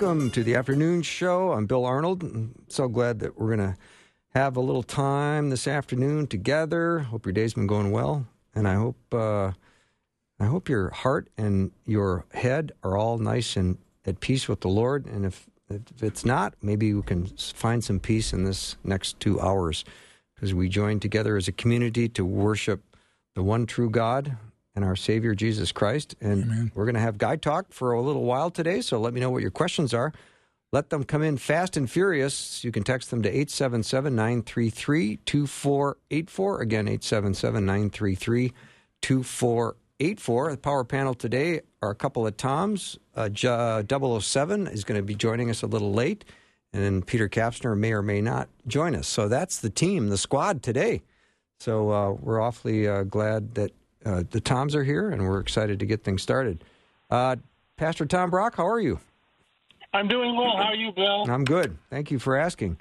Welcome to the afternoon show. I'm Bill Arnold. I'm so glad that we're going to have a little time this afternoon together. Hope your day's been going well, and I hope uh, I hope your heart and your head are all nice and at peace with the Lord. And if if it's not, maybe we can find some peace in this next two hours because we join together as a community to worship the one true God and our Savior Jesus Christ. And Amen. we're going to have Guy talk for a little while today. So let me know what your questions are. Let them come in fast and furious. You can text them to 877 933 2484. Again, 877 933 2484. The power panel today are a couple of Toms. Uh, 007 is going to be joining us a little late. And then Peter Kapsner may or may not join us. So that's the team, the squad today. So uh, we're awfully uh, glad that uh, the Toms are here, and we're excited to get things started. Uh, Pastor Tom Brock, how are you? I'm doing well. How are you, Bill? I'm good. Thank you for asking.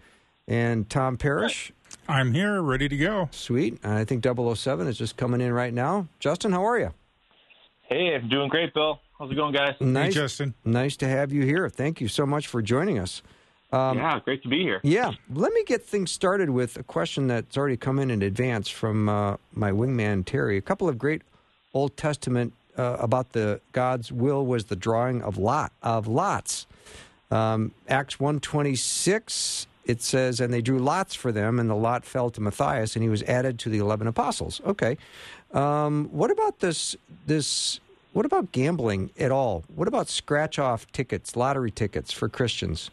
And Tom Parrish, I'm here, ready to go. sweet. I think 007 is just coming in right now. Justin, how are you? Hey, I'm doing great, Bill. How's it going, guys? Nice, Hey, Justin. nice to have you here. Thank you so much for joining us. Um, yeah, great to be here. Yeah, let me get things started with a question that's already come in in advance from uh, my wingman Terry. A couple of great Old Testament uh, about the God's will was the drawing of lot of lots. Um, Acts one twenty six. It says, and they drew lots for them, and the lot fell to Matthias, and he was added to the eleven apostles. Okay, um, what about this? This what about gambling at all? What about scratch off tickets, lottery tickets for Christians?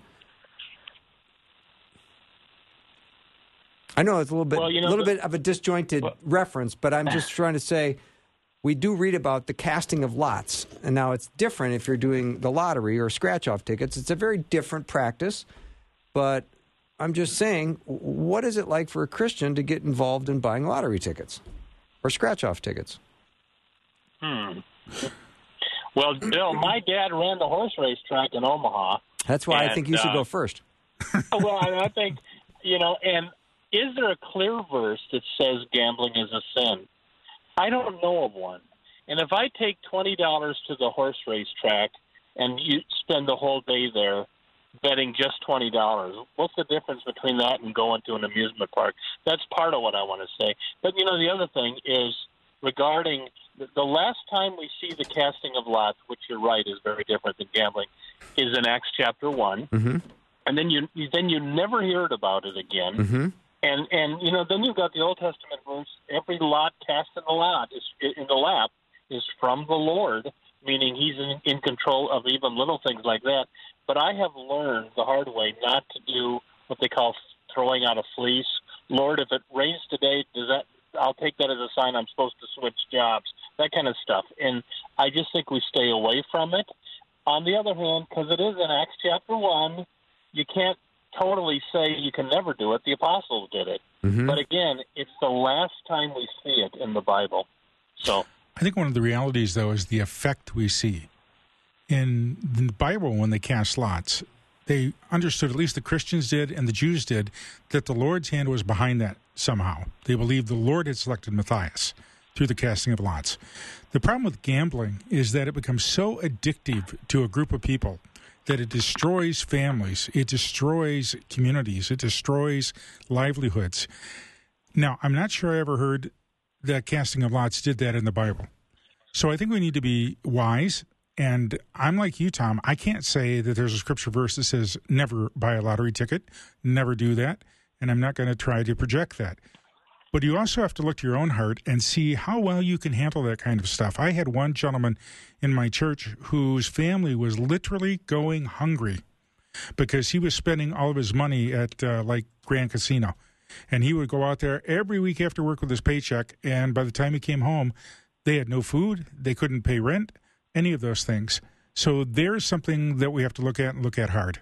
I know it's a little bit, Well, you know, little the- bit of a disjointed Well- reference, but I'm just trying to say we do read about the casting of lots, and now it's different if you're doing the lottery or scratch-off tickets. It's a very different practice, but I'm just saying, what is it like for a Christian to get involved in buying lottery tickets or scratch-off tickets? Hmm. Well, Bill, my dad ran the horse race track in Omaha. That's why I think you should uh, go first. well, I think, you know, and is there a clear verse that says gambling is a sin? I don't know of one. And if I take twenty dollars to the horse race track and you spend the whole day there betting just twenty dollars, what's the difference between that and going to an amusement park? That's part of what I want to say. But you know, the other thing is regarding the, last time we see the casting of lots, which you're right is very different than gambling, is in Acts chapter one Mm-hmm. and then you then you never heard about it again. Mm-hmm. And and you know then you've got the Old Testament verse: every lot cast in the lot is in the lap is from the Lord, meaning He's in, in control of even little things like that. But I have learned the hard way not to do what they call throwing out a fleece. Lord, if it rains today, does that? I'll take that as a sign I'm supposed to switch jobs. That kind of stuff. And I just think we stay away from it. On the other hand, because it is in Acts chapter one, you can't totally say you can never do it. The apostles did it. Mm-hmm. But again, it's the last time we see it in the Bible. So, I think one of the realities, though, is the effect we see. In the Bible, when they cast lots, they understood, at least the Christians did and the Jews did, that the Lord's hand was behind that somehow. They believed the Lord had selected Matthias through the casting of lots. The problem with gambling is that it becomes so addictive to a group of people that it destroys families, it destroys communities, it destroys livelihoods. Now, I'm not sure I ever heard that casting of lots did that in the Bible. So I think we need to be wise. And I'm like you, Tom. I can't say that there's a scripture verse that says never buy a lottery ticket, never do that. And I'm not going to try to project that. But you also have to look to your own heart and see how well you can handle that kind of stuff. I had one gentleman in my church whose family was literally going hungry because he was spending all of his money at uh, like Grand Casino. And he would go out there every week after work with his paycheck. And by the time he came home, They had no food. They couldn't pay rent. Any of those things. So there's something that we have to look at and look at hard.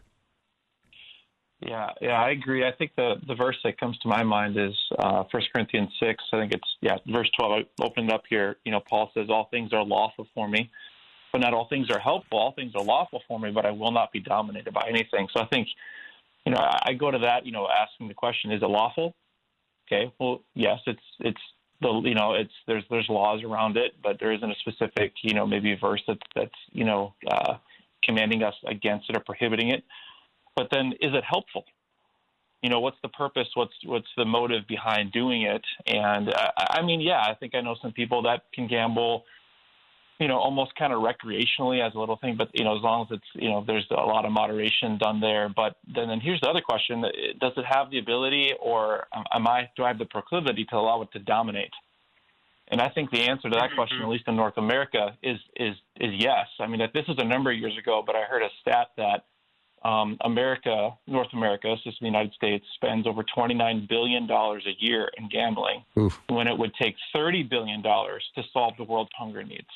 Yeah, yeah, I agree. I think the the verse that comes to my mind is uh, 1 Corinthians six. I think it's yeah, verse twelve. I opened up here. You know, Paul says, "All things are lawful for me, but not all things are helpful. All things are lawful for me, but I will not be dominated by anything." So I think, you know, I, I go to that. You know, asking the question, "Is it lawful?" Okay, well, yes, it's it's the you know it's there's there's laws around it, but there isn't a specific you know maybe verse that's that's you know uh, commanding us against it or prohibiting it. But then, is it helpful? You know, what's the purpose? What's what's the motive behind doing it? And uh, I mean, yeah, I think I know some people that can gamble, you know, almost kind of recreationally as a little thing. But you know, as long as it's you know, there's a lot of moderation done there. But then, then here's the other question: Does it have the ability, or am I do I have the proclivity to allow it to dominate? And I think the answer to that question, at least in North America, is is is yes. I mean, this is a number of years ago, but I heard a stat that um, America, North America, this is the United States, spends over $29 billion a year in gambling Oof. when it would take $30 billion to solve the world's hunger needs.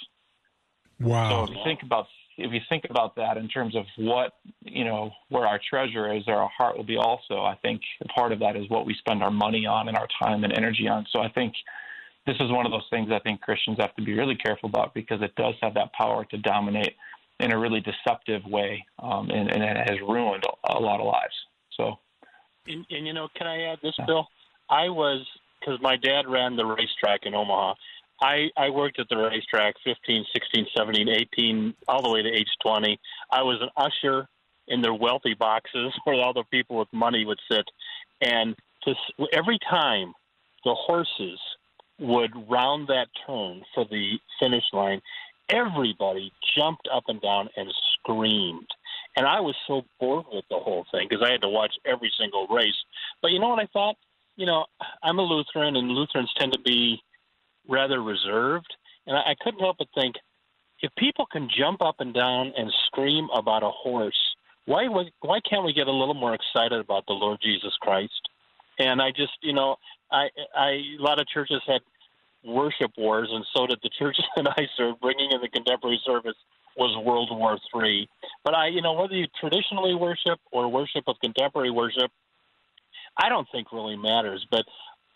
Wow. So if you think about if you think about that in terms of what you know where our treasure is, or our heart will be also. I think part of that is what we spend our money on and our time and energy on. So I think this is one of those things I think Christians have to be really careful about because it does have that power to dominate in a really deceptive way, um, and, and, it has ruined a lot of lives. So, and, and you know, can I add this, Bill? I was because my dad ran the racetrack in Omaha. I, I worked at the racetrack 15, 16, 17, 18, all the way to age 20. I was an usher in their wealthy boxes where all the people with money would sit. And just every time the horses would round that turn for the finish line, everybody jumped up and down and screamed. And I was so bored with the whole thing because I had to watch every single race. But you know what I thought? You know, I'm a Lutheran, and Lutherans tend to be rather reserved. And I, I couldn't help but think if people can jump up and down and scream about a horse, why why can't we get a little more excited about the Lord Jesus Christ? And I just, you know, I, I a lot of churches had worship wars, and so did the churches that I served. Bringing in the contemporary service was World War Three. But I, you know, whether you traditionally worship or worship of contemporary worship, I don't think really matters. But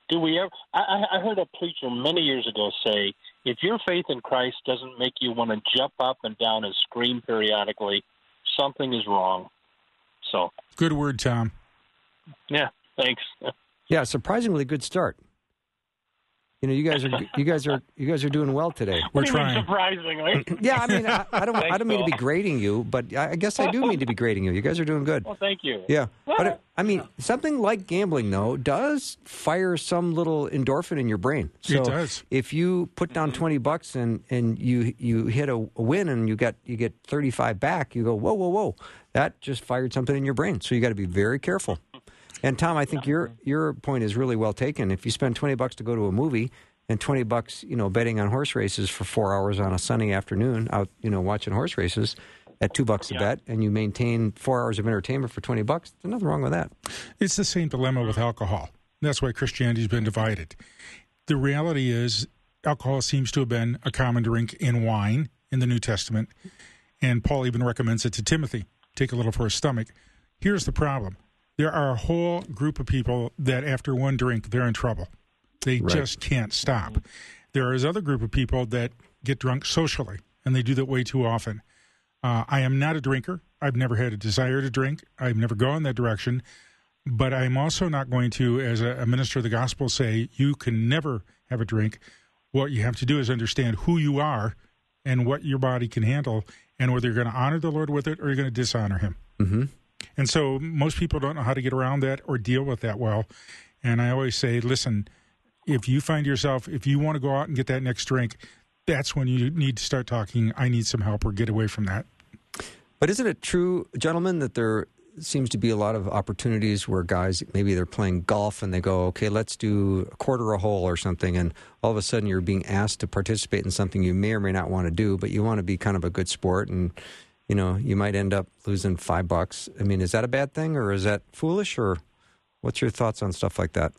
do we ever? I, I heard a preacher many years ago say, if your faith in Christ doesn't make you want to jump up and down and scream periodically, something is wrong. So good word, Tom. Yeah, thanks. Yeah, surprisingly good start. You know, you guys are you guys are you guys are doing well today. We're trying. Surprisingly. yeah, I mean, I, I don't Thanks, I don't mean to be grading you, but I guess I do mean to be grading you. You guys are doing good. Well, thank you. Yeah, but it, I mean, something like gambling though does fire some little endorphin in your brain. So it does. If you put down mm-hmm. twenty bucks and and you you hit a, a win and you get you get thirty five back, you go whoa whoa whoa, that just fired something in your brain. So you got to be very careful. And Tom, I think your your point is really well taken. If you spend twenty bucks to go to a movie and twenty bucks, you know, betting on horse races for four hours on a sunny afternoon, out, you know, watching horse races at two bucks a yeah. bet, and you maintain four hours of entertainment for twenty bucks, there's nothing wrong with that. It's the same dilemma with alcohol. That's why Christianity's been divided. The reality is, alcohol seems to have been a common drink in wine in the New Testament, and Paul even recommends it to Timothy. Take a little for his stomach. Here's the problem there are a whole group of people that after one drink they're in trouble. They right. just can't stop. There is other group of people that get drunk socially, and they do that way too often. Uh, I am not a drinker. I've never had a desire to drink. I've never gone that direction. But I'm also not going to, as a, a minister of the gospel, say you can never have a drink. What you have to do is understand who you are and what your body can handle, and whether you're going to honor the Lord with it or you're going to dishonor Him. Mm-hmm. And so most people don't know how to get around that or deal with that well. And I always say, listen, if you find yourself, if you want to go out and get that next drink, that's when you need to start talking. I need some help or get away from that. But isn't it true, gentlemen, that there seems to be a lot of opportunities where guys maybe they're playing golf and they go, okay, let's do a quarter a hole or something, and all of a sudden you're being asked to participate in something you may or may not want to do, but you want to be kind of a good sport and you know, you might end up losing five bucks. I mean, is that a bad thing or is that foolish or what's your thoughts on stuff like that?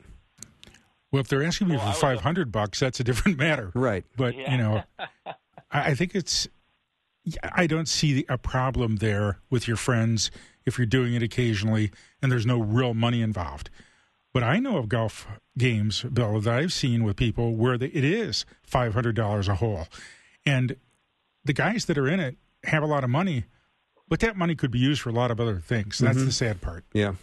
Well, if they're asking me Well, for was- five hundred bucks, that's a different matter. Right. But Yeah. you know, I, I think it's. I don't see a problem there with your friends if you're doing it occasionally and there's no real money involved. But I know of golf games, Bill, that I've seen with people where the, it is five hundred dollars a hole, and the guys that are in it have a lot of money, but that money could be used for a lot of other things. That's the sad part. Yeah.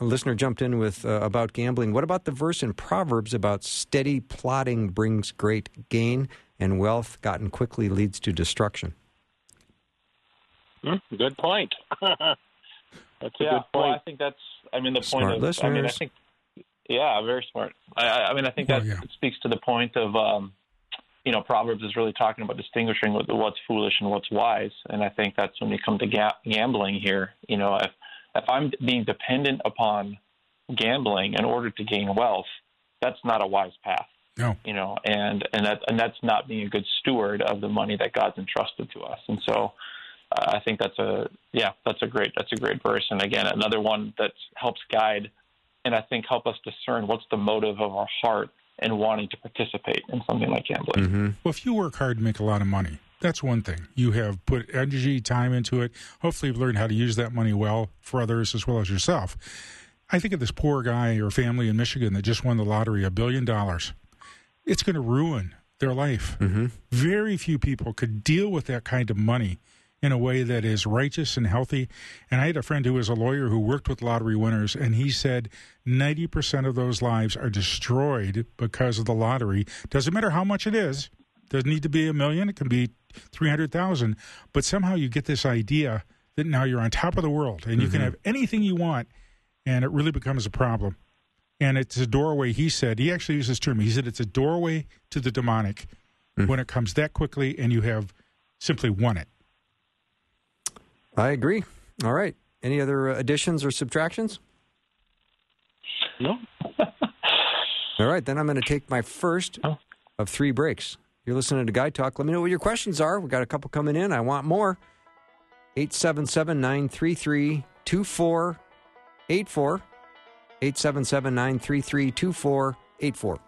A listener jumped in with uh, about gambling. What about the verse in Proverbs about steady plotting brings great gain and wealth gotten quickly leads to destruction? Hmm, good point. That's a yeah, good well, I think that's. I mean, the Smart point of. I mean, I think. Yeah, very smart. I, I I mean, I think Well, that yeah. speaks to the point of. Um, you know, Proverbs is really talking about distinguishing what's foolish and what's wise, and I think that's when we come to ga- gambling here. You know, if if I'm being dependent upon gambling in order to gain wealth, that's not a wise path. No. you know, and and that and that's not being a good steward of the money that God's entrusted to us. And so, uh, I think that's a yeah, that's a great that's a great verse. And again, another one that helps guide and I think help us discern what's the motive of our heart in wanting to participate in something like gambling. Mm-hmm. Well, if you work hard to make a lot of money, that's one thing. You have put energy, time into it. Hopefully, you've learned how to use that money well for others as well as yourself. I think of this poor guy or family in Michigan that just won the lottery, a billion dollars. It's going to ruin their life. Mm-hmm. Very few people could deal with that kind of money in a way that is righteous and healthy. And I had a friend who was a lawyer who worked with lottery winners, and he said 90% of those lives are destroyed because of the lottery. Doesn't matter how much it is, doesn't need to be a million, it can be 300,000. But somehow you get this idea that now you're on top of the world and you can mm-hmm. have anything you want, and it really becomes a problem. And it's a doorway, he said. He actually used this term. He said it's a doorway to the demonic mm. when it comes that quickly and you have simply won it. I agree. All right. Any other uh, additions or subtractions? No. All right, then I'm going to take my first Oh. of three breaks. You're listening to Guy Talk. Let me know what your questions are. We've got a couple coming in. I want more. 877 933 2484. 877 933 2484.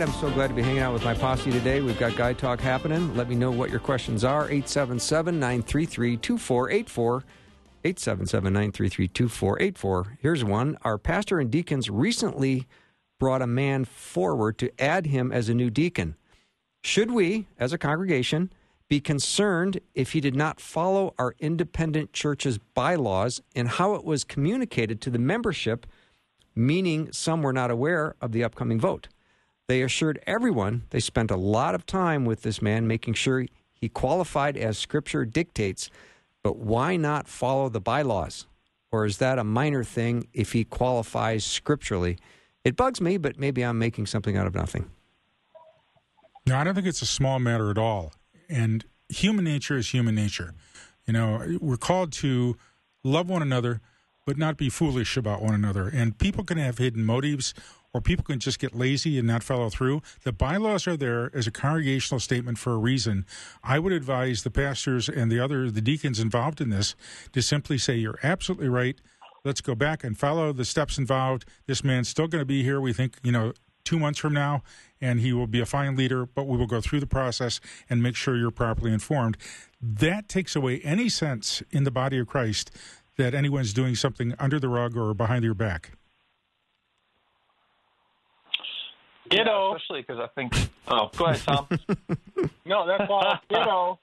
Right. I'm so glad to be hanging out with my posse today. We've got Guy Talk happening. Let me know what your questions are. 877 933 2484. 877 933 2484. Here's one. Our pastor and deacons recently brought a man forward to add him as a new deacon. Should we, as a congregation, be concerned if he did not follow our independent church's bylaws and how it was communicated to the membership, meaning some were not aware of the upcoming vote? They assured everyone they spent a lot of time with this man, making sure he qualified as Scripture dictates. But why not follow the bylaws? Or is that a minor thing if he qualifies scripturally? It bugs me, but maybe I'm making something out of nothing. No, I don't think it's a small matter at all. And human nature is human nature. You know, we're called to love one another, but not be foolish about one another. And people can have hidden motives, or people can just get lazy and not follow through. The bylaws are there as a congregational statement for a reason. I would advise the pastors and the other the deacons involved in this to simply say, "You're absolutely right. Let's go back and follow the steps involved. This man's still going to be here. We think, you know, two months from now, and he will be a fine leader, but we will go through the process and make sure you're properly informed. That takes away any sense in the body of Christ that anyone's doing something under the rug or behind your back. Ditto. Yeah, especially because I think. Oh, go ahead, Tom. No, that's all. Ditto.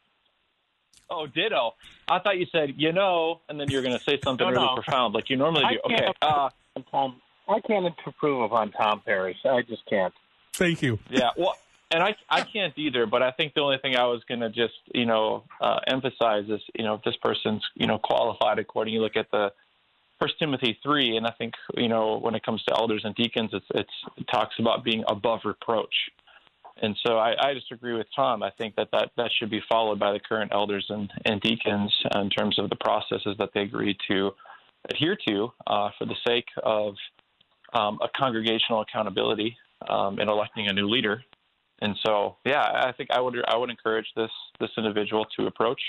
oh, ditto. I thought you said you know, and then you're going to say something No, really no. profound, like you normally I do. Okay. can't- Uh, Tom, I can't improve upon Tom Parrish. I just can't. Thank you. yeah. Well, and I I can't either. But I think the only thing I was going to just you know uh, emphasize is you know if this person's you know qualified according. You look at the First Timothy three, and I think you know when it comes to elders and deacons, it's, it's it talks about being above reproach. And so I, I disagree with Tom. I think that, that that should be followed by the current elders and, and deacons in terms of the processes that they agree to adhere to uh, for the sake of um, a congregational accountability um, in electing a new leader. And so, yeah, I think I would I would encourage this this individual to approach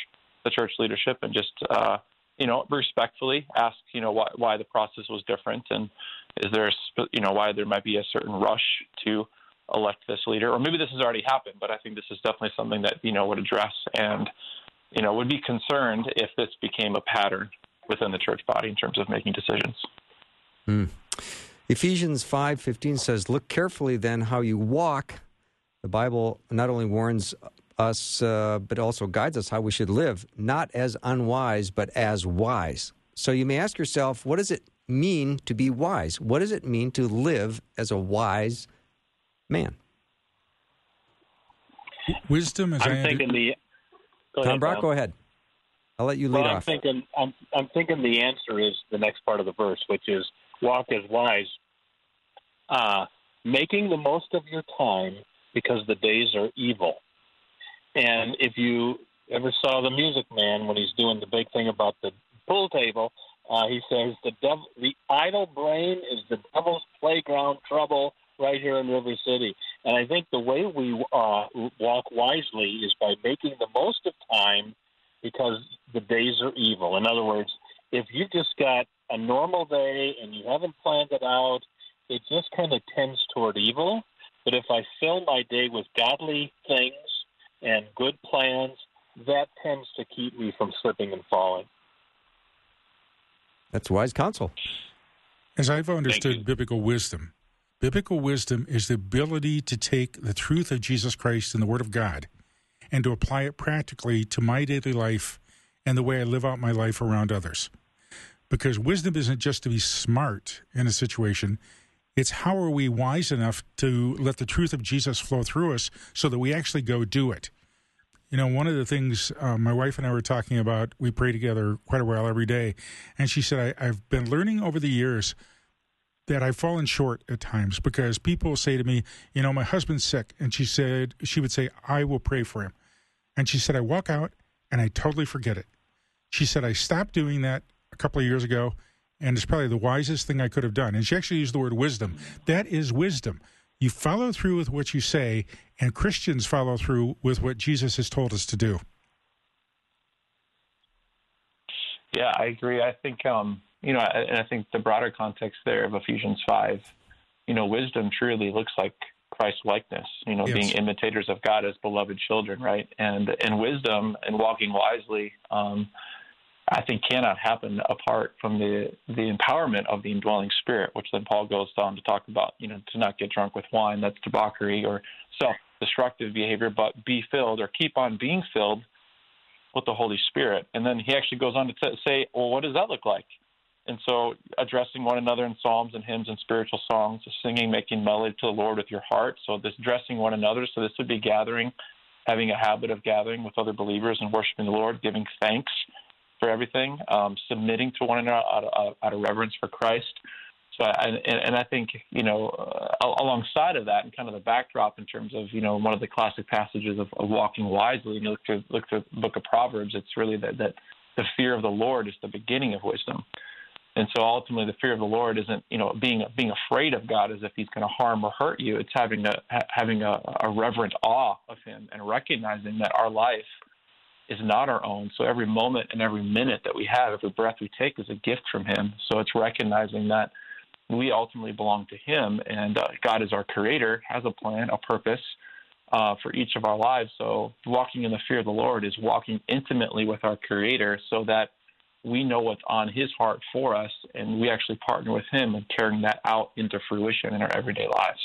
the church leadership and just uh, you know respectfully ask you know why why the process was different and is there a, you know why there might be a certain rush to elect this leader, or maybe this has already happened, but I think this is definitely something that you know would address and you know would be concerned if this became a pattern within the church body in terms of making decisions. Mm. Ephesians five fifteen says, "Look carefully then how you walk." The Bible not only warns us, uh, but also guides us how we should live, not as unwise, but as wise. So you may ask yourself, what does it mean to be wise? What does it mean to live as a wise man? Wisdom is. I'm I thinking the. Tom ahead, Brock, go ahead. I'll let you lead well, I'm off. Thinking, I'm, I'm thinking the answer is the next part of the verse, which is walk as wise, uh, making the most of your time because the days are evil. And if you ever saw the Music Man when he's doing the big thing about the pool table, uh, he says the the idle brain is the devil's playground trouble right here in River City. And I think the way we uh, walk wisely is by making the most of time because the days are evil. In other words, if you just got a normal day and you haven't planned it out, it just kind of tends toward evil. But if I fill my day with godly things and good plans, that tends to keep me from slipping and falling. That's wise counsel. As I've understood biblical wisdom, biblical wisdom is the ability to take the truth of Jesus Christ and the Word of God and to apply it practically to my daily life and the way I live out my life around others. Because wisdom isn't just to be smart in a situation, it's how are we wise enough to let the truth of Jesus flow through us so that we actually go do it. You know, one of the things uh, my wife and I were talking about, we pray together quite a while every day. And she said, I, I've been learning over the years that I've fallen short at times because people say to me, you know, my husband's sick. And she said, she would say, I will pray for him. And she said, I walk out and I totally forget it. She said, I stopped doing that a couple of years ago and it's probably the wisest thing I could have done. And she actually used the word wisdom. That is wisdom. You follow through with what you say, and Christians follow through with what Jesus has told us to do. Yeah, I agree. I think, um, you know, and I think the broader context there of Ephesians 5, you know, wisdom truly looks like Christ likeness, you know, yes. being imitators of God as beloved children, right? And and wisdom and walking wisely, um, I think cannot happen apart from the the empowerment of the indwelling spirit, which then Paul goes on to talk about, you know, to not get drunk with wine, that's debauchery or self-destructive behavior, but be filled or keep on being filled with the Holy Spirit. And then he actually goes on to t- say, well, what does that look like? And so, addressing one another in psalms and hymns and spiritual songs, singing, making melody to the Lord with your heart. So, this dressing one another. So, this would be gathering, having a habit of gathering with other believers and worshiping the Lord, giving thanks for everything, um, submitting to one another out of, out of reverence for Christ. So, and, and I think you know, uh, alongside of that, and kind of the backdrop in terms of you know one of the classic passages of, of walking wisely. You look to look to the Book of Proverbs. It's really that that the fear of the Lord is the beginning of wisdom. And so ultimately, the fear of the Lord isn't, you know, being being afraid of God as if He's going to harm or hurt you. It's having a having a, a reverent awe of Him and recognizing that our life is not our own. So every moment and every minute that we have, every breath we take, is a gift from Him. So it's recognizing that we ultimately belong to Him, and uh, God is our Creator, has a plan, a purpose uh, for each of our lives. So walking in the fear of the Lord is walking intimately with our Creator, so that we know what's on His heart for us, and we actually partner with Him in carrying that out into fruition in our everyday lives.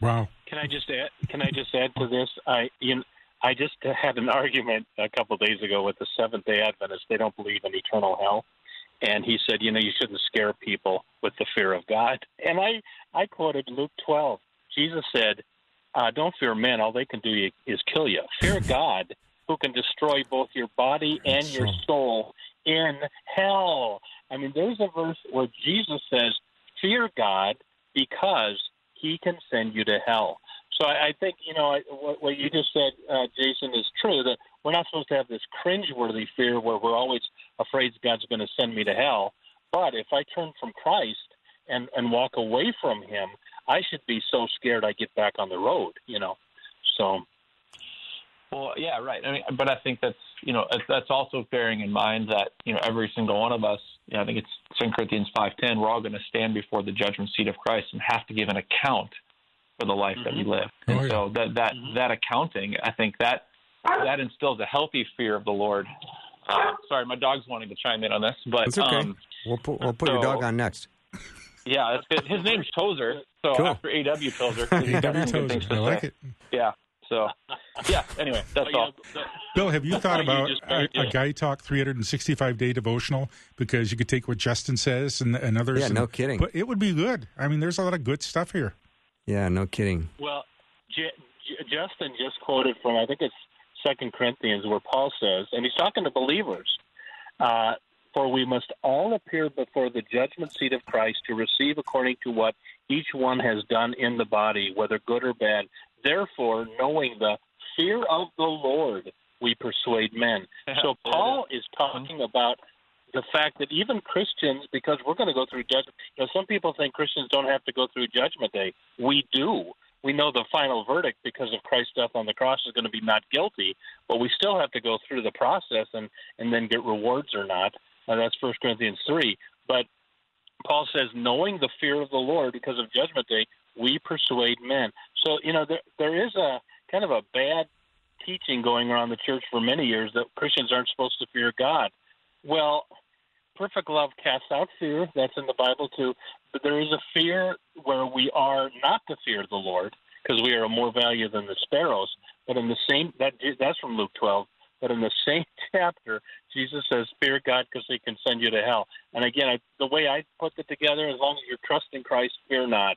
Wow. Can I just add? Can I just add to this? I you know, I just had an argument a couple of days ago with the Seventh Day Adventists. They don't believe in eternal hell, and he said, you know, you shouldn't scare people with the fear of God. And I I quoted Luke 12. Jesus said, uh, "Don't fear men; all they can do is kill you. Fear God, who can destroy both your body and your soul in hell." I mean, there's a verse where Jesus says, "Fear God, because He can send you to hell." So I, I think you know I, what, what you just said, uh, Jason, is true. That we're not supposed to have this cringeworthy fear where we're always afraid God's going to send me to hell. But if I turn from Christ and and walk away from Him, I should be so scared I get back on the road. You know, so. Well, yeah, right. I mean, but I think that's you know that's also bearing in mind that you know every single one of us. You know, I think it's Second Corinthians five ten. We're all going to stand before the judgment seat of Christ and have to give an account for the life mm-hmm. that we mm-hmm. live. Oh, and yeah. so that that mm-hmm. that accounting, I think that that instills a healthy fear of the Lord. Uh, sorry, my dog's wanting to chime in on this, but it's okay. Um, we'll put we'll put so, your dog on next. Yeah, that's good. His name's Tozer, so cool. after AW Tozer, AW Tozer, I like it. Yeah. So, yeah. Anyway, that's all. Bill, have you thought about a, a, Guy Talk 365 day devotional? Because you could take what Justin says and, and others. Yeah, and, no kidding. But it would be good. I mean, there's a lot of good stuff here. Yeah, no kidding. Well, J- J- Justin just quoted from I think it's Second Corinthians where Paul says, and he's talking to believers. Uh, for we must all appear before the judgment seat of Christ to receive according to what each one has done in the body, whether good or bad. Therefore, knowing the fear of the Lord, we persuade men. So Paul is talking about the fact that even Christians, because we're going to go through judgment, you know, some people think Christians don't have to go through Judgment Day. We do. We know the final verdict because of Christ's death on the cross is going to be not guilty, but we still have to go through the process and and then get rewards or not. Uh, that's First Corinthians three. But Paul says, knowing the fear of the Lord because of Judgment Day, we persuade men. So you know there there is a kind of a bad teaching going around the church for many years that Christians aren't supposed to fear God. Well, perfect love casts out fear. That's in the Bible too. But there is a fear where we are not to fear the Lord because we are of more value than the sparrows. But in the same that that's from Luke 12. But in the same chapter, Jesus says, "Fear God, because He can send you to hell." And again, I, the way I put it together, as long as you're trusting Christ, fear not.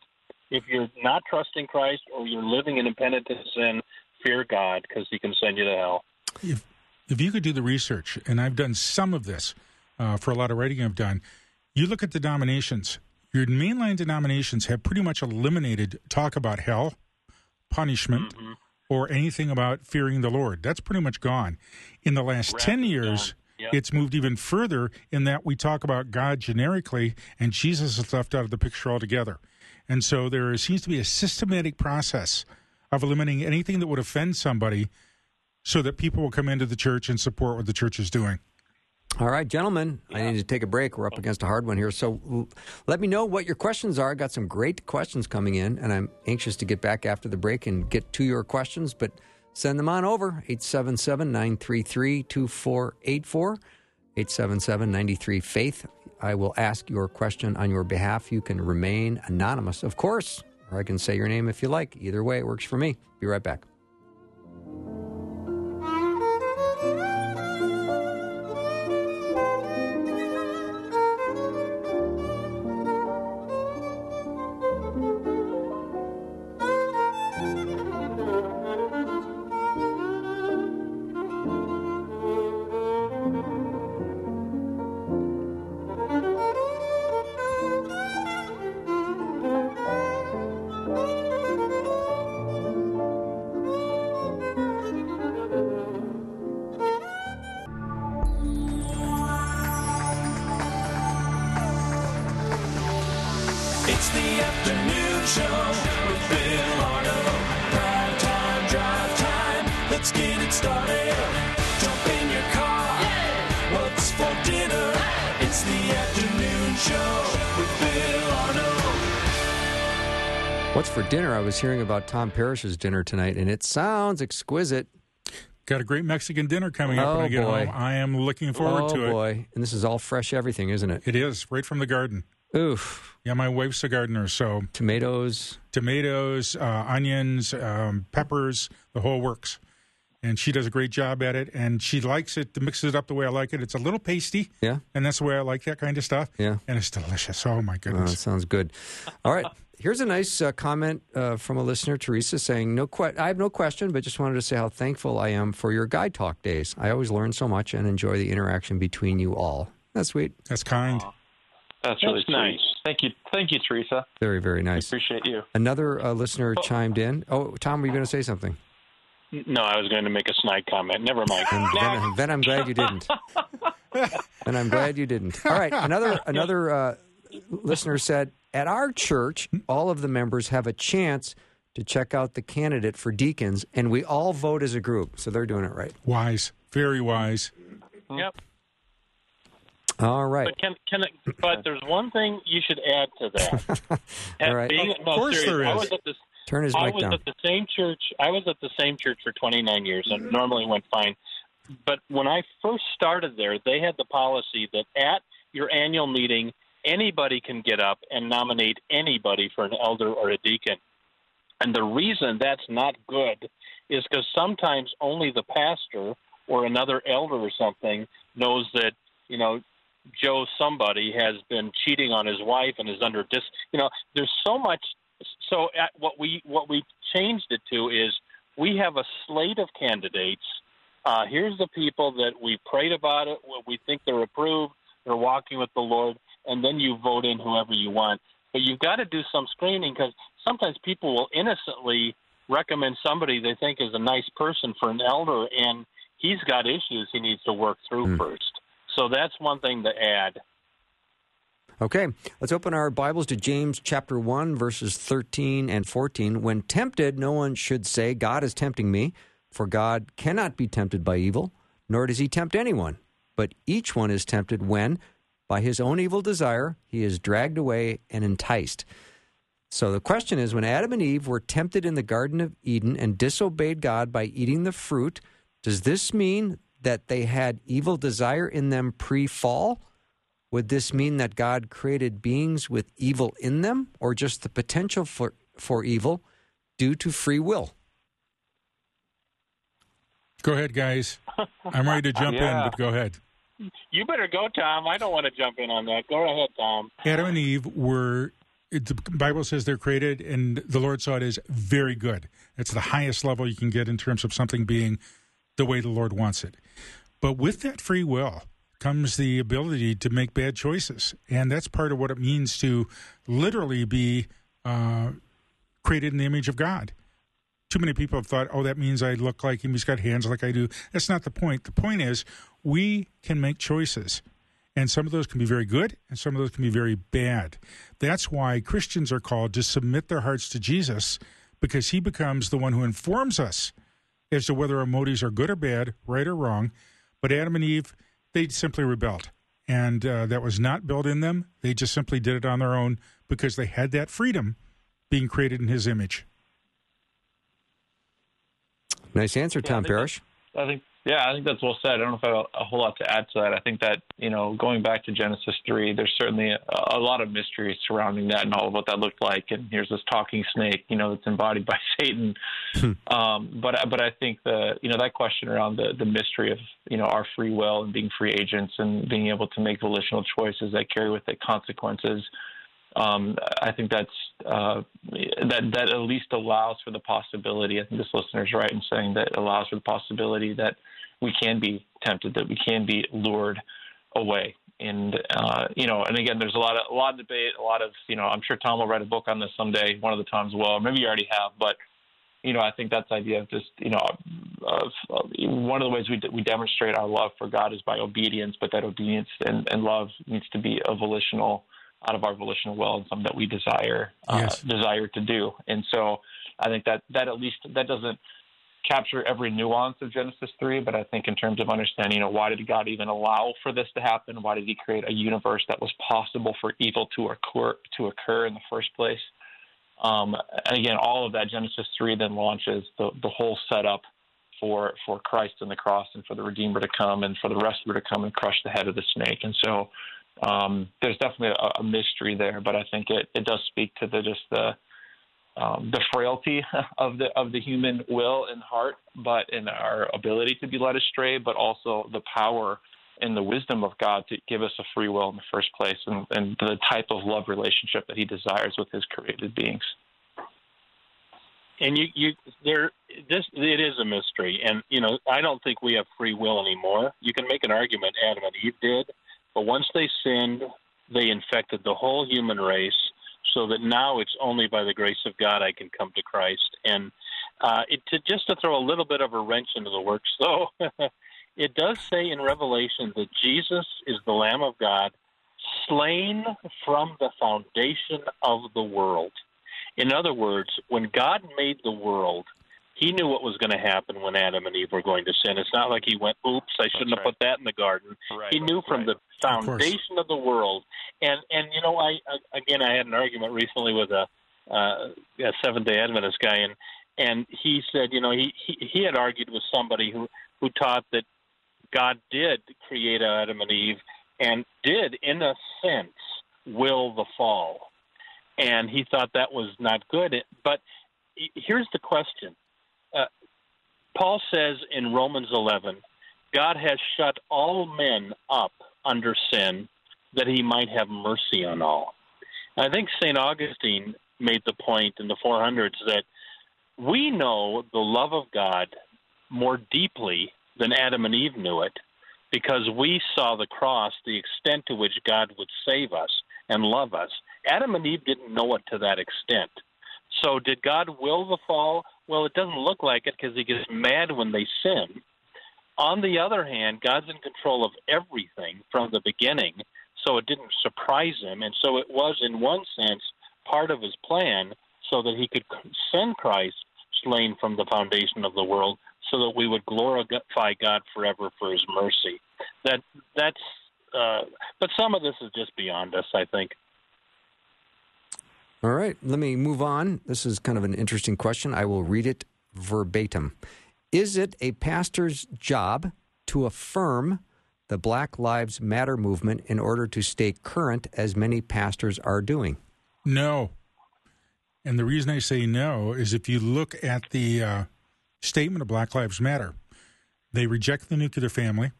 If you're not trusting Christ or you're living in impenitent sin, fear God, because He can send you to hell. If if you could do the research, and I've done some of this uh, for a lot of writing I've done, you look at the denominations. Your mainline denominations have pretty much eliminated talk about hell, punishment, mm-hmm. or anything about fearing the Lord. That's pretty much gone. In the last Rapid 10 years, yep. it's moved even further in that we talk about God generically, and Jesus is left out of the picture altogether. And so there seems to be a systematic process of eliminating anything that would offend somebody so that people will come into the church and support what the church is doing. All right, gentlemen, yeah. I need to take a break. We're up oh. against a hard one here. So let me know what your questions are. I got some great questions coming in, and I'm anxious to get back after the break and get to your questions, but send them on over 877 933 2484, 877 93 Faith. I will ask your question on your behalf. You can remain anonymous, of course, or I can say your name if you like. Either way, it works for me. Be right back. Was hearing about Tom Parrish's dinner tonight, and it sounds exquisite. Got a great Mexican dinner coming up oh, when I get boy. home. I am looking forward oh, to it. Oh boy! And this is all fresh everything, isn't it? It is right from the garden. Oof. Yeah, my wife's a gardener, so tomatoes, tomatoes, uh, onions, um, peppers, the whole works. And she does a great job at it, and she likes it mixes it up the way I like it. It's a little pasty, yeah, and that's the way I like that kind of stuff. Yeah, and it's delicious. Oh my goodness, oh, sounds good. All right, Here's a nice uh, comment uh, from a listener, Teresa, saying, "No, que- I have no question, but just wanted to say how thankful I am for your Guy Talk days. I always learn so much and enjoy the interaction between you all. That's sweet. That's kind. That's really That's nice. Thank you, thank you, Teresa. Very, very nice. Appreciate you. Another uh, listener chimed in. Oh, Tom, were you going to say something? No, I was going to make a snide comment. Never mind. And then, then I'm glad you didn't. and I'm glad you didn't. All right, another another uh, listener said at our church, all of the members have a chance to check out the candidate for deacons, and we all vote as a group. So they're doing it right. Wise, very wise. Yep. All right. But can can it, but there's one thing you should add to that. All right. Being, Of no, course seriously, there I is. was at this Turn his I mic was down. at the same church. I was at the same church for 29 years, and it normally went fine. But when I first started there, they had the policy that at your annual meeting, anybody can get up and nominate anybody for an elder or a deacon. And the reason that's not good is because sometimes only the pastor or another elder or something knows that you know Joe somebody has been cheating on his wife and is under dis. You know, there's so much. So at what we what we changed it to is we have a slate of candidates. Uh, here's the people that we prayed about it. what We think they're approved. They're walking with the Lord, and then you vote in whoever you want. But you've got to do some screening because sometimes people will innocently recommend somebody they think is a nice person for an elder, and he's got issues he needs to work through hmm. first. So that's one thing to add. Okay, let's open our Bibles to James chapter 1, verses 13 and 14. When tempted, no one should say, God is tempting me, for God cannot be tempted by evil, nor does he tempt anyone. But each one is tempted when, by his own evil desire, he is dragged away and enticed. So the question is when Adam and Eve were tempted in the Garden of Eden and disobeyed God by eating the fruit, does this mean that they had evil desire in them pre fall? Would this mean that God created beings with evil in them, or just the potential for, for evil due to free will? Go ahead, guys. I'm ready to jump Yeah. in, but go ahead. You better go, Tom. I don't want to jump in on that. Go ahead, Tom. Adam and Eve were, the Bible says they're created, and the Lord saw it as very good. It's the highest level you can get in terms of something being the way the Lord wants it. But with that free will comes the ability to make bad choices. And that's part of what it means to literally be uh, created in the image of God. Too many people have thought, oh, that means I look like him. He's got hands like I do. That's not the point. The point is, we can make choices. And some of those can be very good, and some of those can be very bad. That's why Christians are called to submit their hearts to Jesus, because he becomes the one who informs us as to whether our motives are good or bad, right or wrong. But Adam and Eve, they simply rebelled. And uh, that was not built in them. They just simply did it on their own because they had that freedom being created in his image. Nice answer, Yeah, I Tom think Parrish. I think, yeah, I think that's well said. I don't know if I have a whole lot to add to that. I think that, you know, going back to Genesis 3, there's certainly a, a lot of mystery surrounding that and all of what that looked like. And here's this talking snake, you know, that's embodied by Satan. um, but, but I think the, you know, that question around the, the mystery of, you know, our free will and being free agents and being able to make volitional choices that carry with it consequences. Um, I think that's uh, that that at least allows for the possibility. I think this listener is right in saying that allows for the possibility that we can be tempted, that we can be lured away. And uh, you know, and again, there's a lot of a lot of debate, a lot of you know. I'm sure Tom will write a book on this someday, one of the times. Well, maybe you already have, but you know, I think that's the idea of just you know, of, of one of the ways we we demonstrate our love for God is by obedience, but that obedience and, and love needs to be a volitional out of our volitional will and something that we desire uh, Yes. desire to do. And so I think that that at least that doesn't capture every nuance of Genesis 3, but I think in terms of understanding, you know, why did God even allow for this to happen? Why did he create a universe that was possible for evil to occur to occur in the first place? Um, and again, all of that Genesis 3 then launches the, the whole setup for for Christ and the cross and for the Redeemer to come and for the rescuer to come and crush the head of the snake. And so um, there's definitely a, a mystery there, but I think it, it does speak to the just the um, the frailty of the of the human will and heart, but in our ability to be led astray, but also the power and the wisdom of God to give us a free will in the first place, and, and the type of love relationship that He desires with His created beings. And you, you, there, this, it is a mystery, and you know, I don't think we have free will anymore. You can make an argument Adam and Eve did, but once they sinned, they infected the whole human race, so that now it's only by the grace of God I can come to Christ. And uh, it, to, just to throw a little bit of a wrench into the works, though, it does say in Revelation that Jesus is the Lamb of God, slain from the foundation of the world. In other words, when God made the world, he knew what was going to happen when Adam and Eve were going to sin. It's not like he went, "Oops, I shouldn't have put that in the garden." Right. He knew from Right. the foundation of, the world. And and you know, I I- again, I had an argument recently with a, uh, a Seventh Day Adventist guy, and and he said, you know, he, he he had argued with somebody who who taught that God did create Adam and Eve and did, in a sense, will the fall. And he thought that was not good. But here's the question Paul says in Romans 11, God has shut all men up under sin that he might have mercy on all. I think St. Augustine made the point in the 400s that we know the love of God more deeply than Adam and Eve knew it because we saw the cross, the extent to which God would save us and love us. Adam and Eve didn't know it to that extent. So, did God will the fall? Well, it doesn't look like it because he gets mad when they sin. On the other hand, God's in control of everything from the beginning, so it didn't surprise him. And so it was, in one sense, part of his plan so that he could send Christ slain from the foundation of the world so that we would glorify God forever for his mercy. That that's uh, but some of this is just beyond us, I think. All right, let me move on. This is kind of an interesting question. I will read it verbatim. Is it a pastor's job to affirm the Black Lives Matter movement in order to stay current, as many pastors are doing? No. And the reason I say no is if you look at the uh, statement of Black Lives Matter, they reject the nuclear family,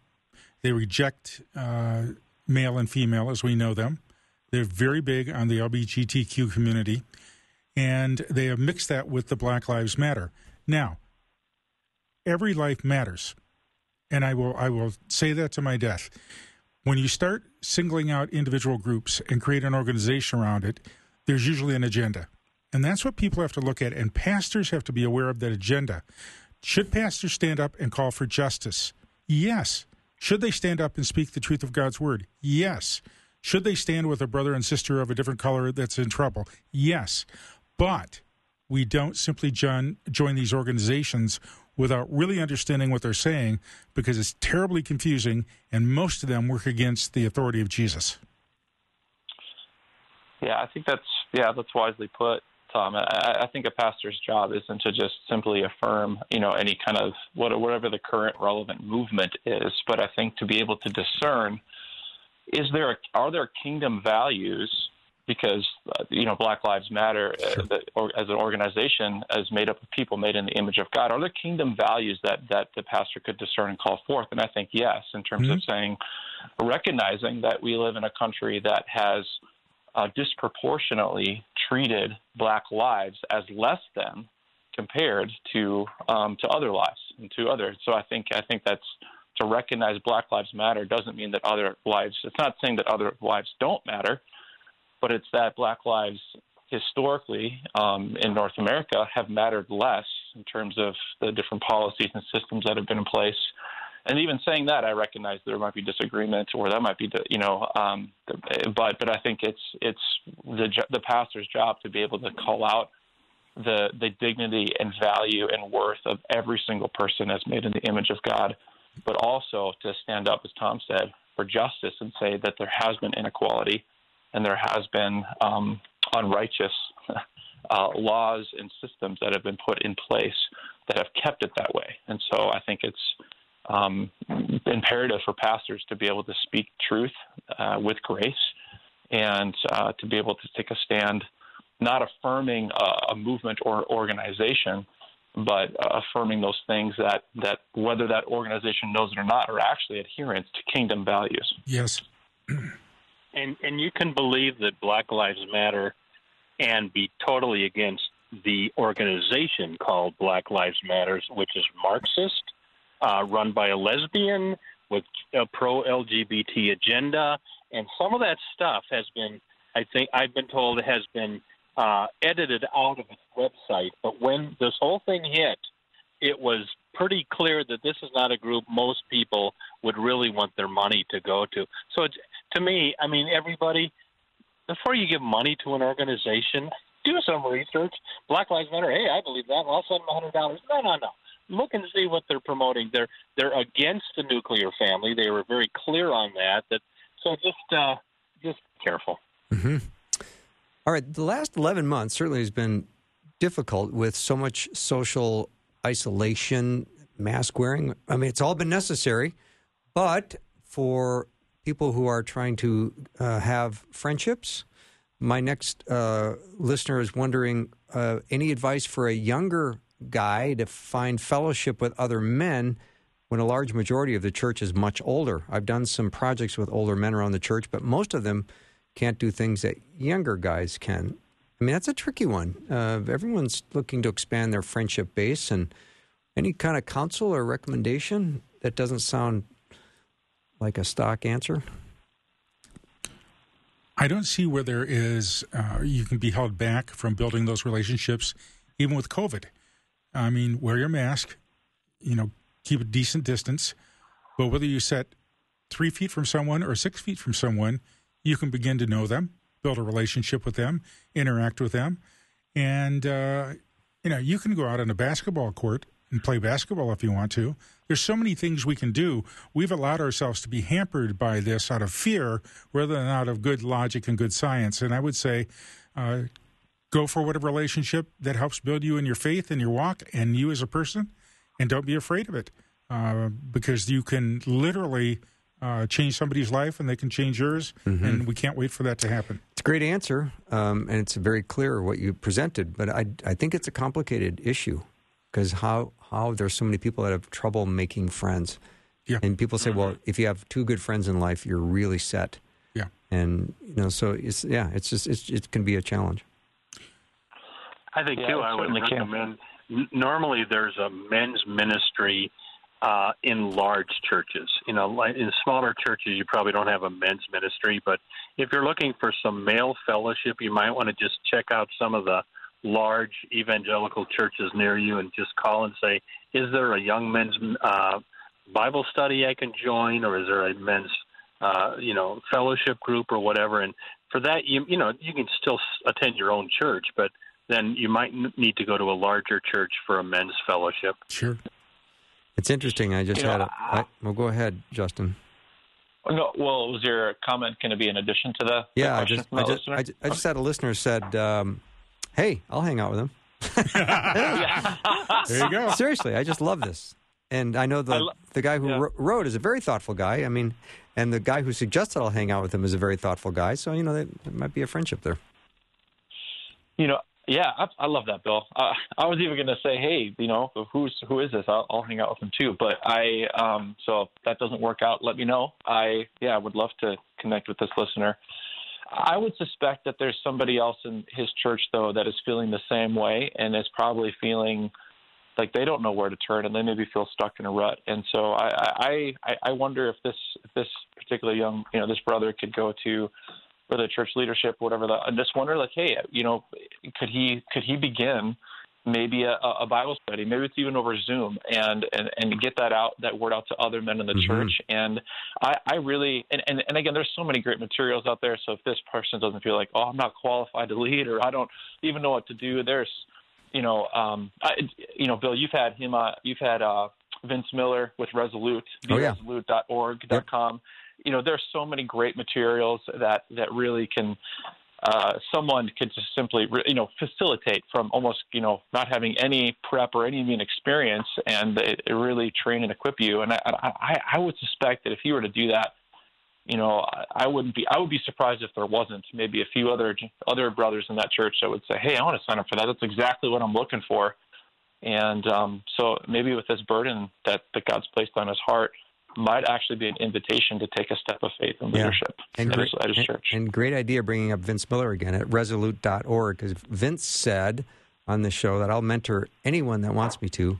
they reject uh, male and female as we know them. They're very big on the LGBTQ community, and they have mixed that with the Black Lives Matter. Now, every life matters, and I will I will say that to my death. When you start singling out individual groups and create an organization around it, there's usually an agenda. And that's what people have to look at. And pastors have to be aware of that agenda. Should pastors stand up and call for justice? Yes. Should they stand up and speak the truth of God's word? Yes. Should they stand with a brother and sister of a different color that's in trouble? Yes. But we don't simply join, join these organizations without really understanding what they're saying because it's terribly confusing and most of them work against the authority of Jesus. Yeah, I think that's yeah, that's wisely put, Tom. I, I think a pastor's job isn't to just simply affirm, you know, any kind of what, whatever the current relevant movement is, but I think to be able to discern is there a, are there kingdom values because uh, you know Black Lives Matter uh, the, or, as an organization is made up of people made in the image of God. Are there kingdom values that that the pastor could discern and call forth? And I think yes, in terms Mhm. of saying recognizing that we live in a country that has uh, disproportionately treated Black lives as less than compared to um, to other lives and to others. So I think I think that's to recognize Black Lives Matter doesn't mean that other lives. It's not saying that other lives don't matter, but it's that Black lives historically um, in North America have mattered less in terms of the different policies and systems that have been in place. And even saying that, I recognize there might be disagreement, or that might be the you know, um, but but I think it's it's the the pastor's job to be able to call out the the dignity and value and worth of every single person as made in the image of God, but also to stand up, as Tom said, for justice and say that there has been inequality and there has been um, unrighteous uh, laws and systems that have been put in place that have kept it that way. And so I think it's um, imperative for pastors to be able to speak truth uh, with grace and uh, to be able to take a stand, not affirming a, a movement or organization, but uh, affirming those things that, that whether that organization knows it or not are actually adherents to kingdom values. Yes. And and you can believe that Black Lives Matter and be totally against the organization called Black Lives Matters, which is Marxist, uh, run by a lesbian with a pro LGBT agenda, and some of that stuff has been, I think, I've been told, has been uh, edited out of its website. But when this whole thing hit, it was pretty clear that this is not a group most people would really want their money to go to. So it's, to me, I mean, everybody, before you give money to an organization, do some research. Black Lives Matter, hey, I believe that. I'll send them hundred dollars. No, no, no. Look and see what they're promoting. They're they're against the nuclear family. They were very clear on that. That so just uh, just careful. Mm-hmm. All right, the last eleven months certainly has been difficult with so much social isolation, mask wearing. I mean, it's all been necessary, but for people who are trying to uh, have friendships, my next uh, listener is wondering uh, any advice for a younger guy to find fellowship with other men when a large majority of the church is much older. I've done some projects with older men around the church, but most of them can't do things that younger guys can. I mean, that's a tricky one. Uh, everyone's looking to expand their friendship base, and any kind of counsel or recommendation that doesn't sound like a stock answer. I don't see where there is uh, you can be held back from building those relationships, even with COVID. I mean, wear your mask, you know, keep a decent distance, but whether you set three feet from someone or six feet from someone, you can begin to know them, build a relationship with them, interact with them, and uh, you know, you can go out on a basketball court and play basketball if you want to. There's so many things we can do. We've allowed ourselves to be hampered by this out of fear rather than out of good logic and good science. And I would say, uh, go for whatever relationship that helps build you in your faith and your walk and you as a person, and don't be afraid of it uh, because you can literally. Uh, change somebody's life and they can change yours, mm-hmm. and we can't wait for that to happen. It's a great answer, um, and it's very clear what you presented, but I, I think it's a complicated issue because how how there's so many people that have trouble making friends. Yeah. And people say, well, if you have two good friends in life, you're really set. Yeah. And you know, so it's yeah, it's just it's, it can be a challenge. I think yeah, too. I would recommend. Can. Normally, there's a men's ministry uh, in large churches. You know, in smaller churches, you probably don't have a men's ministry. But if you're looking for some male fellowship, you might want to just check out some of the large evangelical churches near you and just call and say, is there a young men's uh, Bible study I can join, or is there a men's uh, you know fellowship group or whatever? And for that, you you know you can still attend your own church, but then you might need to go to a larger church for a men's fellowship. Sure. It's interesting. I just you had know, a. I, well, go ahead, Justin. No, well, was your comment going to be in addition to the? Yeah, I just, I just, I just, I just, had a listener said, um, hey, I'll hang out with him. there you go. Seriously, I just love this. And I know the I lo- the guy who yeah. wrote is a very thoughtful guy. I mean, and the guy who suggested I'll hang out with him is a very thoughtful guy. So you know, there might be a friendship there. You know, yeah, I, I love that, Bill. Uh, I was even going to say, hey, you know, who's who is this? I'll, I'll hang out with him too. But I, um, so if that doesn't work out, let me know. I, yeah, I would love to connect with this listener. I would suspect that there's somebody else in his church though that is feeling the same way and is probably feeling like they don't know where to turn and they maybe feel stuck in a rut. And so I I I wonder if this if this particular young you know this brother could go to or the church leadership whatever that and just wonder like hey you know could he could he begin maybe a, a Bible study, maybe it's even over Zoom, and and and get that out that word out to other men in the mm-hmm. church. And I, I really and, and and again, there's so many great materials out there. So if this person doesn't feel like, oh, I'm not qualified to lead, or I don't even know what to do, there's, you know, um, I, you know, Bill, you've had him, uh, you've had uh, Vince Miller with Resolute, oh, yeah. resolute.org.com. Yep. You know, there's so many great materials that that really can uh, someone could just simply, you know, facilitate from almost, you know, not having any prep or any even experience, and it, it really train and equip you. And I, I, I would suspect that if you were to do that, you know, I wouldn't be, I would be surprised if there wasn't maybe a few other other brothers in that church that would say, hey, I want to sign up for that. That's exactly what I'm looking for. And um, so maybe with this burden that, that God's placed on his heart, might actually be an invitation to take a step of faith in leadership yeah. and at, great, his, at his church. And, and, great idea bringing up Vince Miller again at resolute.org because Vince said on the show that I'll mentor anyone that wants me to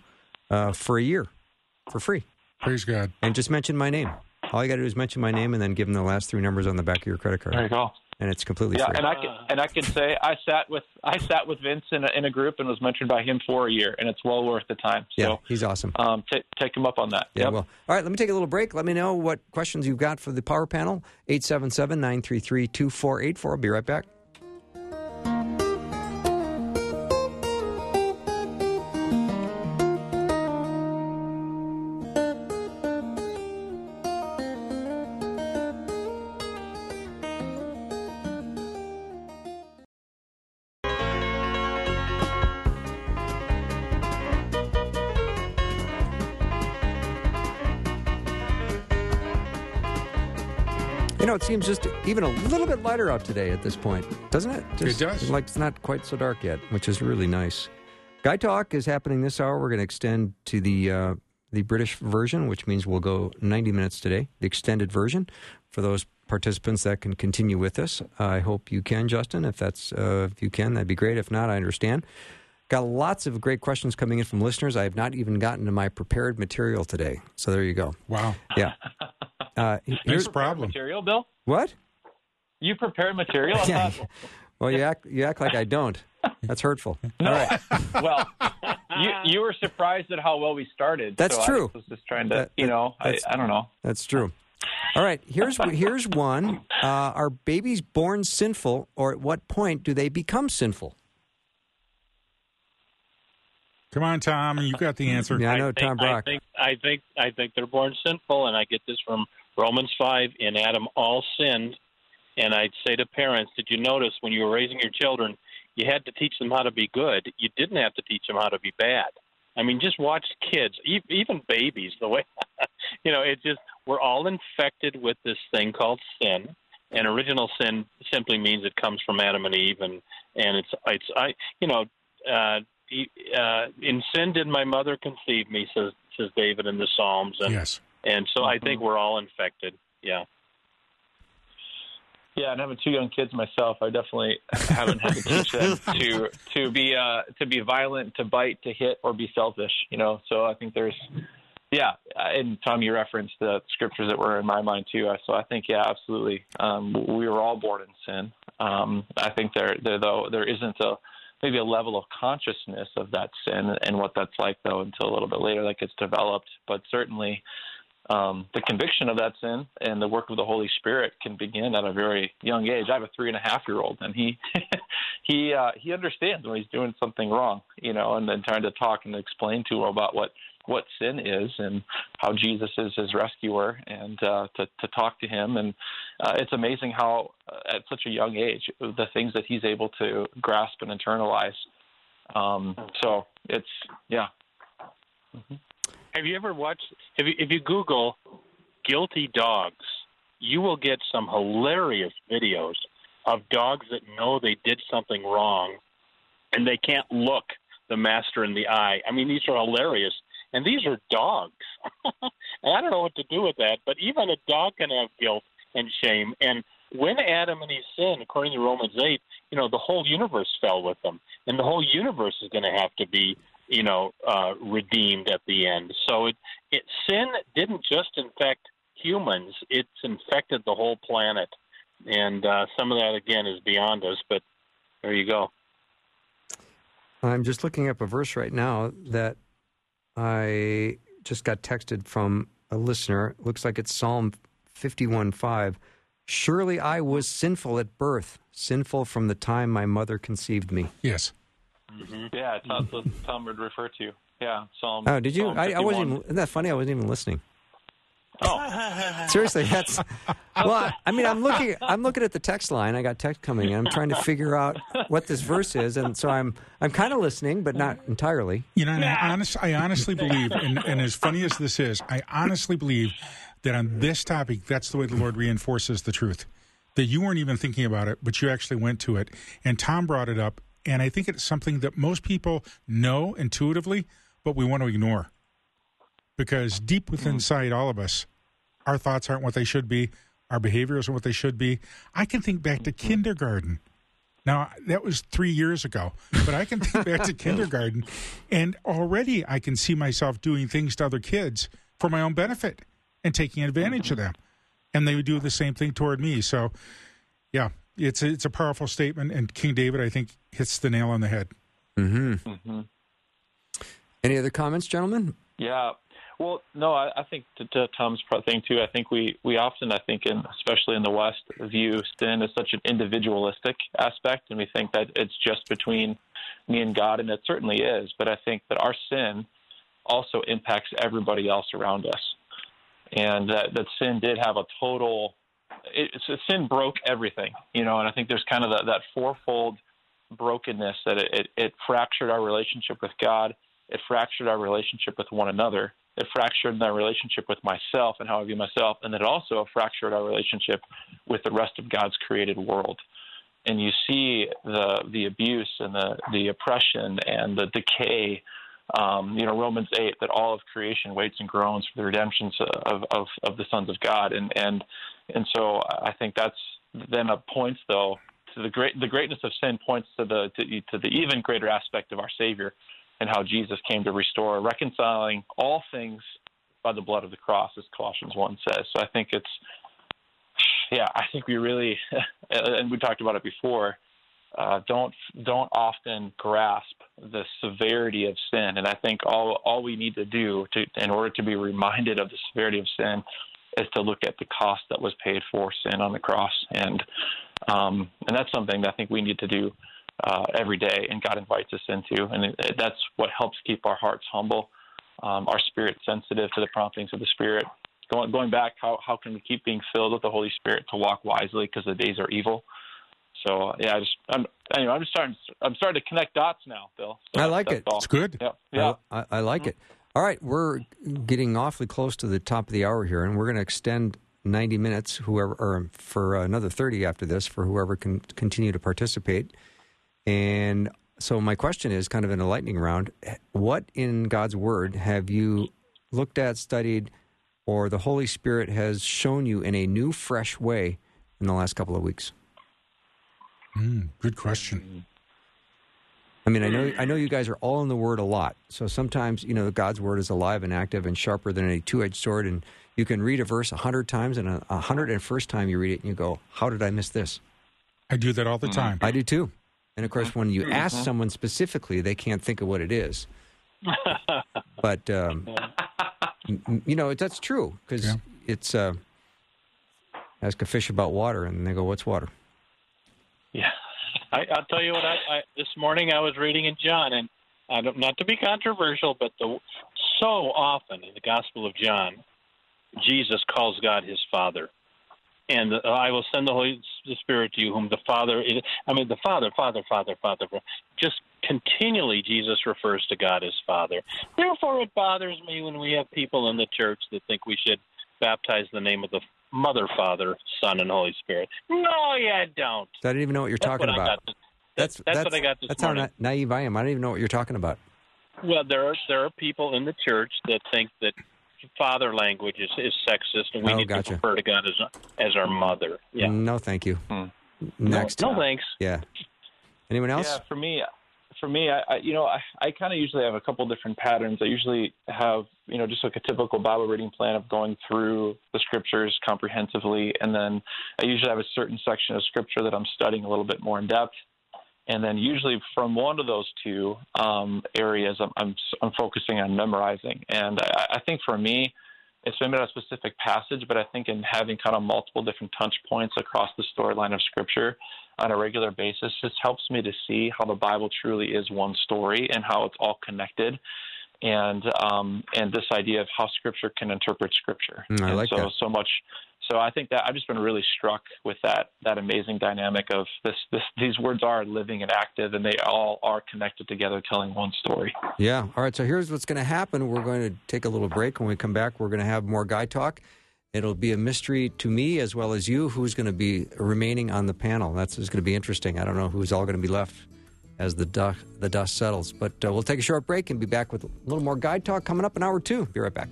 uh, for a year for free. Praise God. And just mention my name. All you got to do is mention my name and then give them the last three numbers on the back of your credit card, There you go. And it's completely Yeah, free. and I can and I can say I sat with I sat with Vince in a, in a group and was mentored by him for a year, and it's well worth the time. yeah, he's awesome. um, t- take him up on that. Yeah, Yep. well, all right, let me take a little break. Let me know what questions you've got for the power panel. 877 933 2484. I'll be right back. You know, it seems just even a little bit lighter out today at this point, doesn't it? Just, does. Like it's not quite so dark yet, which is really nice. Guy Talk is happening this hour. We're going to extend to the uh, the British version, which means we'll go 90 minutes today, the extended version. For those participants that can continue with us, I hope you can, Justin. If that's uh, if you can, that'd be great. If not, I understand. Got lots of great questions coming in from listeners. I have not even gotten to my prepared material today. So there you go. Wow. Yeah. Uh, Nice here's problem. Material, Bill. what? You prepared material. I Yeah. thought, Well, you act you act like I don't. That's hurtful. All right. well, you you were surprised at how well we started. That's so true. I was just trying to, That- you know, I, I don't know. That's true. All right. Here's here's one. Uh, are babies born sinful, or at what point do they become sinful? Come on, Tom. You got the answer. Yeah, I know I think, Tom Brock. I think I think I think they're born sinful, and I get this from Romans five. In Adam, all sinned, and I'd say to parents, did you notice when you were raising your children, you had to teach them how to be good. You didn't have to teach them how to be bad. I mean, just watch kids, even babies. The way you know, it just we're all infected with this thing called sin. And original sin simply means it comes from Adam and Eve, and and it's it's I you know uh, he- uh, in sin did my mother conceive me, says says David in the Psalms, and Yes. and so I think we're all infected. Yeah. Yeah, and having two young kids myself, I definitely haven't had to teach them to to be uh, to be violent, to bite, to hit, or be selfish. You know, so I think there's, yeah. And Tom, you referenced the scriptures that were in my mind too. So I think, yeah, absolutely. Um, we were all born in sin. Um, I think there, there though there isn't a maybe a level of consciousness of that sin and what that's like though until a little bit later that gets developed. But certainly, um, the conviction of that sin and the work of the Holy Spirit can begin at a very young age. I have a three and a half year old, and he he uh, he understands when he's doing something wrong, you know, and then trying to talk and explain to him about what what sin is and how Jesus is his rescuer, and uh, to to talk to him. And uh, it's amazing how uh, at such a young age the things that he's able to grasp and internalize. Um, so it's yeah. Have you ever watched? If you, if you Google "guilty dogs," you will get some hilarious videos of dogs that know they did something wrong, and they can't look the master in the eye. I mean, these are hilarious, and these are dogs. and I don't know what to do with that, but even a dog can have guilt and shame. And when Adam and Eve sinned, according to Romans eight, you know, the whole universe fell with them, and the whole universe is going to have to be you know, uh, redeemed at the end. So it, it sin didn't just infect humans; it's infected the whole planet, and uh, some of that again is beyond us. But there you go. I'm just looking up a verse right now that I just got texted from a listener. Looks like it's Psalm 51:5. Surely I was sinful at birth, sinful from the time my mother conceived me. Yes. Mm-hmm. Yeah, that's what Tom would refer to. Yeah, Psalm. Oh, did you? I, I wasn't. Even, isn't that funny? I wasn't even listening. Oh, Seriously, that's. Well, I, I mean, I'm looking. I'm looking at the text line. I got text coming in. I'm trying to figure out what this verse is, and so I'm. I'm kind of listening, but not entirely. You know, I, honest, I honestly believe, and, and as funny as this is, I honestly believe that on this topic, that's the way the Lord reinforces the truth. That you weren't even thinking about it, but you actually went to it. And Tom brought it up. And I think it's something that most people know intuitively, but we want to ignore. Because deep within mm. inside all of us, our thoughts aren't what they should be, our behaviors are what they should be. I can think back to kindergarten. Now, that was three years ago, but I can think back to kindergarten, and already I can see myself doing things to other kids for my own benefit. and taking advantage Mm-hmm. of them. And they would do the same thing toward me. So, yeah, it's a, it's a powerful statement. And King David, I think, hits the nail on the head. Mm-hmm. hmm Any other comments, gentlemen? Yeah. Well, no, I, I think to, to Tom's thing too. I think we we often, I think, in especially in the West, view sin as such an individualistic aspect, and we think that it's just between me and God, and it certainly is. But I think that our sin also impacts everybody else around us, and that, that sin did have a total. It, sin broke everything, you know, and I think there's kind of that, that fourfold brokenness that it, it, it fractured our relationship with God it fractured our relationship with one another. It fractured my relationship with myself and how I view myself, and it also fractured our relationship with the rest of God's created world. And you see the the abuse and the the oppression and the decay. Um, you know, Romans eight that all of creation waits and groans for the redemption of, of, of the sons of God, and and and so I think that's then a points though to the great the greatness of sin points to the to, to the even greater aspect of our Savior and how Jesus came to restore, reconciling all things by the blood of the cross, as Colossians 1 says. So I think it's, yeah, I think we really, and we talked about it before, uh, don't don't often grasp the severity of sin, and I think all all we need to do to, in order to be reminded of the severity of sin, is to look at the cost that was paid for sin on the cross, and um, and that's something that I think we need to do uh, every day, and God invites us into, and it, it, that's what helps keep our hearts humble, um, our spirit sensitive to the promptings of the Spirit. Going, going back, how how can we keep being filled with the Holy Spirit to walk wisely because the days are evil? So yeah, I just I'm anyway, I'm just starting I'm starting to connect dots now, Bill. So I like it. all. It's good. Yeah, yeah. I, I, like it. All right, we're getting awfully close to the top of the hour here, and we're going to extend 90 minutes, whoever, or for another 30 after this, for whoever can continue to participate. And so, my question is kind of in a lightning round what in God's Word have you looked at, studied, or the Holy Spirit has shown you in a new, fresh way in the last couple of weeks? Mm, good question. I mean, I know I know you guys are all in the Word a lot. So sometimes, you know, God's Word is alive and active and sharper than a two-edged sword, and you can read a verse a hundred times, and a hundred and first time you read it, and you go, "How did I miss this?" I do that all the time. I do too. And of course, when you ask someone specifically, they can't think of what it is. But um, you know, that's true because Yeah. it's uh, ask a fish about water, and they go, "What's water?" Yeah, I, I'll tell you what. I, I this morning I was reading in John, and I don't, not to be controversial, but the so often in the Gospel of John, Jesus calls God His Father, and I will send the Holy Spirit to you, whom the Father. Is, I mean, the Father, Father, Father, Father. Just continually, Jesus refers to God as Father. Therefore, it bothers me when we have people in the church that think we should baptize the name of the Mother, Father, Son, and Holy Spirit. No, you don't. I don't even know what you're That's talking what about. this- that's, that's, what I got this That's morning. how na- naive I am. I don't even know what you're talking about. Well, there are there are people in the church that think that father language is, is sexist, and we Oh, need gotcha. to refer to God as as our mother. Yeah. No, thank you. Hmm. Next. No, thanks. Yeah. Anyone else? Yeah, for me, for me, I, I you know, I, I kind of usually have a couple different patterns. I usually have, you know, just like a typical Bible reading plan of going through the scriptures comprehensively, and then I usually have a certain section of scripture that I'm studying a little bit more in depth. And then usually from one of those two um, areas, I'm, I'm I'm focusing on memorizing. And I, I think for me, it's maybe not a specific passage, but I think in having kind of multiple different touch points across the storyline of Scripture on a regular basis just helps me to see how the Bible truly is one story and how it's all connected, and um, and this idea of how Scripture can interpret Scripture. Mm, I and like so that. so much. So I think that I've just been really struck with that that amazing dynamic of this, this these words are living and active, and they all are connected together, telling one story. Yeah. All right. So here's what's going to happen. We're going to take a little break. When we come back, we're going to have more guy talk. It'll be a mystery to me as well as you who's going to be remaining on the panel. That's going to be interesting. I don't know who's all going to be left as the dust, the dust settles. But uh, we'll take a short break and be back with a little more guy talk coming up in hour two. Be right back.